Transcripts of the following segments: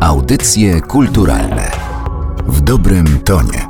Audycje kulturalne w dobrym tonie.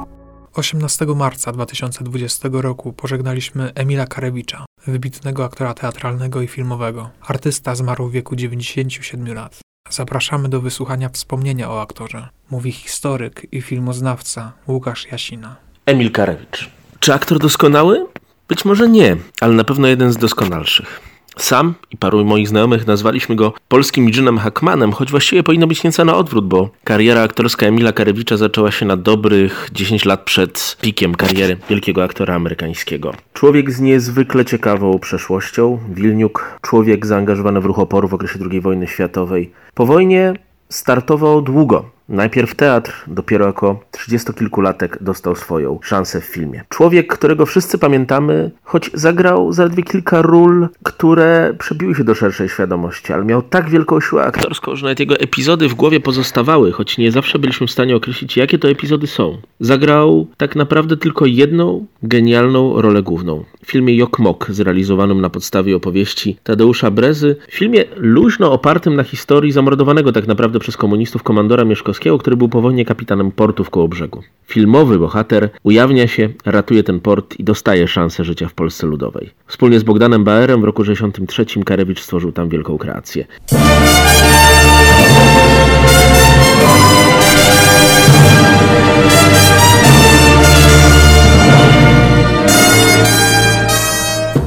18 marca 2020 roku pożegnaliśmy Emila Karewicza, wybitnego aktora teatralnego i filmowego. Artysta zmarł w wieku 97 lat. Zapraszamy do wysłuchania wspomnienia o aktorze, mówi historyk i filmoznawca Łukasz Jasina. Emil Karewicz. Czy aktor doskonały? Być może nie, ale na pewno jeden z doskonalszych. Sam i paru moich znajomych nazwaliśmy go polskim Jinem Hackmanem, choć właściwie powinno być nieco na odwrót, bo kariera aktorska Emila Karewicza zaczęła się na dobrych 10 lat przed pikiem kariery wielkiego aktora amerykańskiego. Człowiek z niezwykle ciekawą przeszłością, Wilniuk, człowiek zaangażowany w ruch oporu w okresie II wojny światowej. Po wojnie startował długo, Najpierw teatr, dopiero jako trzydziestokilkulatek dostał swoją szansę w filmie. Człowiek, którego wszyscy pamiętamy, choć zagrał zaledwie kilka ról, które przebiły się do szerszej świadomości, ale miał tak wielką siłę aktorską, że nawet jego epizody w głowie pozostawały, choć nie zawsze byliśmy w stanie określić, jakie to epizody są. Zagrał tak naprawdę tylko jedną genialną rolę główną. W filmie Jokmok, zrealizowanym na podstawie opowieści Tadeusza Brezy, w filmie luźno opartym na historii zamordowanego tak naprawdę przez komunistów komandora Mieszkowskiego, który był po wojnie kapitanem portu w Kołobrzegu. Filmowy bohater ujawnia się, ratuje ten port i dostaje szansę życia w Polsce Ludowej. Wspólnie z Bogdanem Baerem w roku 1963 Karewicz stworzył tam wielką kreację.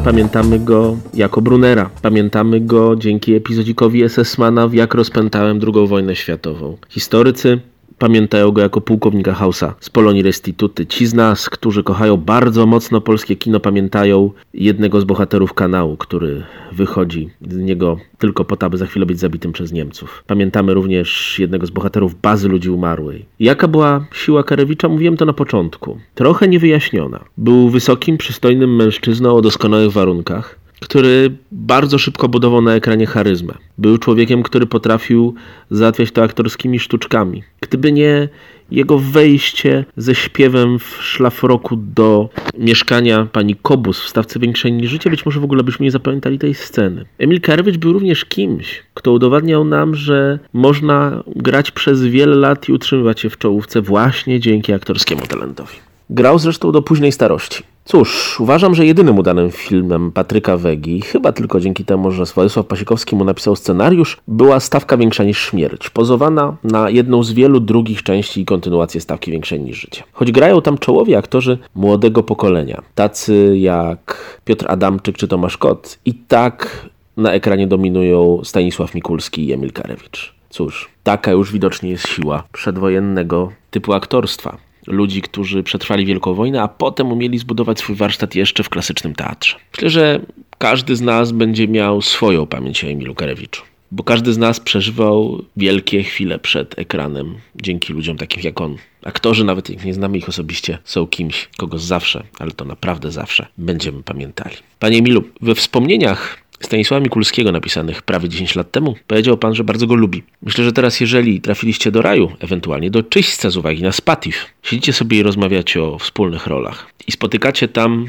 Pamiętamy go jako Brunera. Pamiętamy go dzięki epizodikowi SS-mana w Jak rozpętałem II wojnę światową. Historycy Pamiętają go jako pułkownika Hausa z Polonii Restituty. Ci z nas, którzy kochają bardzo mocno polskie kino, pamiętają jednego z bohaterów kanału, który wychodzi z niego tylko po to, aby za chwilę być zabitym przez Niemców. Pamiętamy również jednego z bohaterów Bazy Ludzi Umarłej. Jaka była siła Karewicza? Mówiłem to na początku. Trochę niewyjaśniona. Był wysokim, przystojnym mężczyzną o doskonałych warunkach który bardzo szybko budował na ekranie charyzmę. Był człowiekiem, który potrafił załatwiać to aktorskimi sztuczkami. Gdyby nie jego wejście ze śpiewem w szlafroku do mieszkania pani Kobus w stawce większej niż życie, być może w ogóle byśmy nie zapamiętali tej sceny. Emil Karewicz był również kimś, kto udowadniał nam, że można grać przez wiele lat i utrzymywać się w czołówce właśnie dzięki aktorskiemu talentowi. Grał zresztą do późnej starości. Cóż, uważam, że jedynym udanym filmem Patryka Wegi, chyba tylko dzięki temu, że Władysław Pasikowski mu napisał scenariusz, była Stawka Większa niż Śmierć, pozowana na jedną z wielu drugich części i kontynuację Stawki Większej niż Życie. Choć grają tam czołowi aktorzy młodego pokolenia, tacy jak Piotr Adamczyk czy Tomasz Kot, i tak na ekranie dominują Stanisław Mikulski i Emil Karewicz. Cóż, taka już widocznie jest siła przedwojennego typu aktorstwa ludzi, którzy przetrwali Wielką Wojnę, a potem umieli zbudować swój warsztat jeszcze w klasycznym teatrze. Myślę, że każdy z nas będzie miał swoją pamięć o Emilu Karewiczu. Bo każdy z nas przeżywał wielkie chwile przed ekranem dzięki ludziom takim jak on. Aktorzy, nawet jak nie znamy ich osobiście, są kimś, kogo zawsze, ale to naprawdę zawsze będziemy pamiętali. Panie Emilu, we wspomnieniach Stanisława Mikulskiego napisanych prawie 10 lat temu, powiedział pan, że bardzo go lubi. Myślę, że teraz jeżeli trafiliście do raju, ewentualnie do czyśćca z uwagi na Spatif, siedzicie sobie i rozmawiacie o wspólnych rolach i spotykacie tam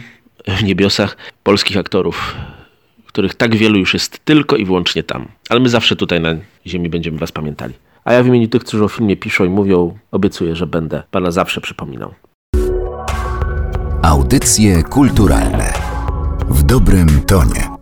w niebiosach polskich aktorów, których tak wielu już jest tylko i wyłącznie tam. Ale my zawsze tutaj na ziemi będziemy was pamiętali. A ja w imieniu tych, którzy o filmie piszą i mówią, obiecuję, że będę pana zawsze przypominał. Audycje kulturalne w dobrym tonie.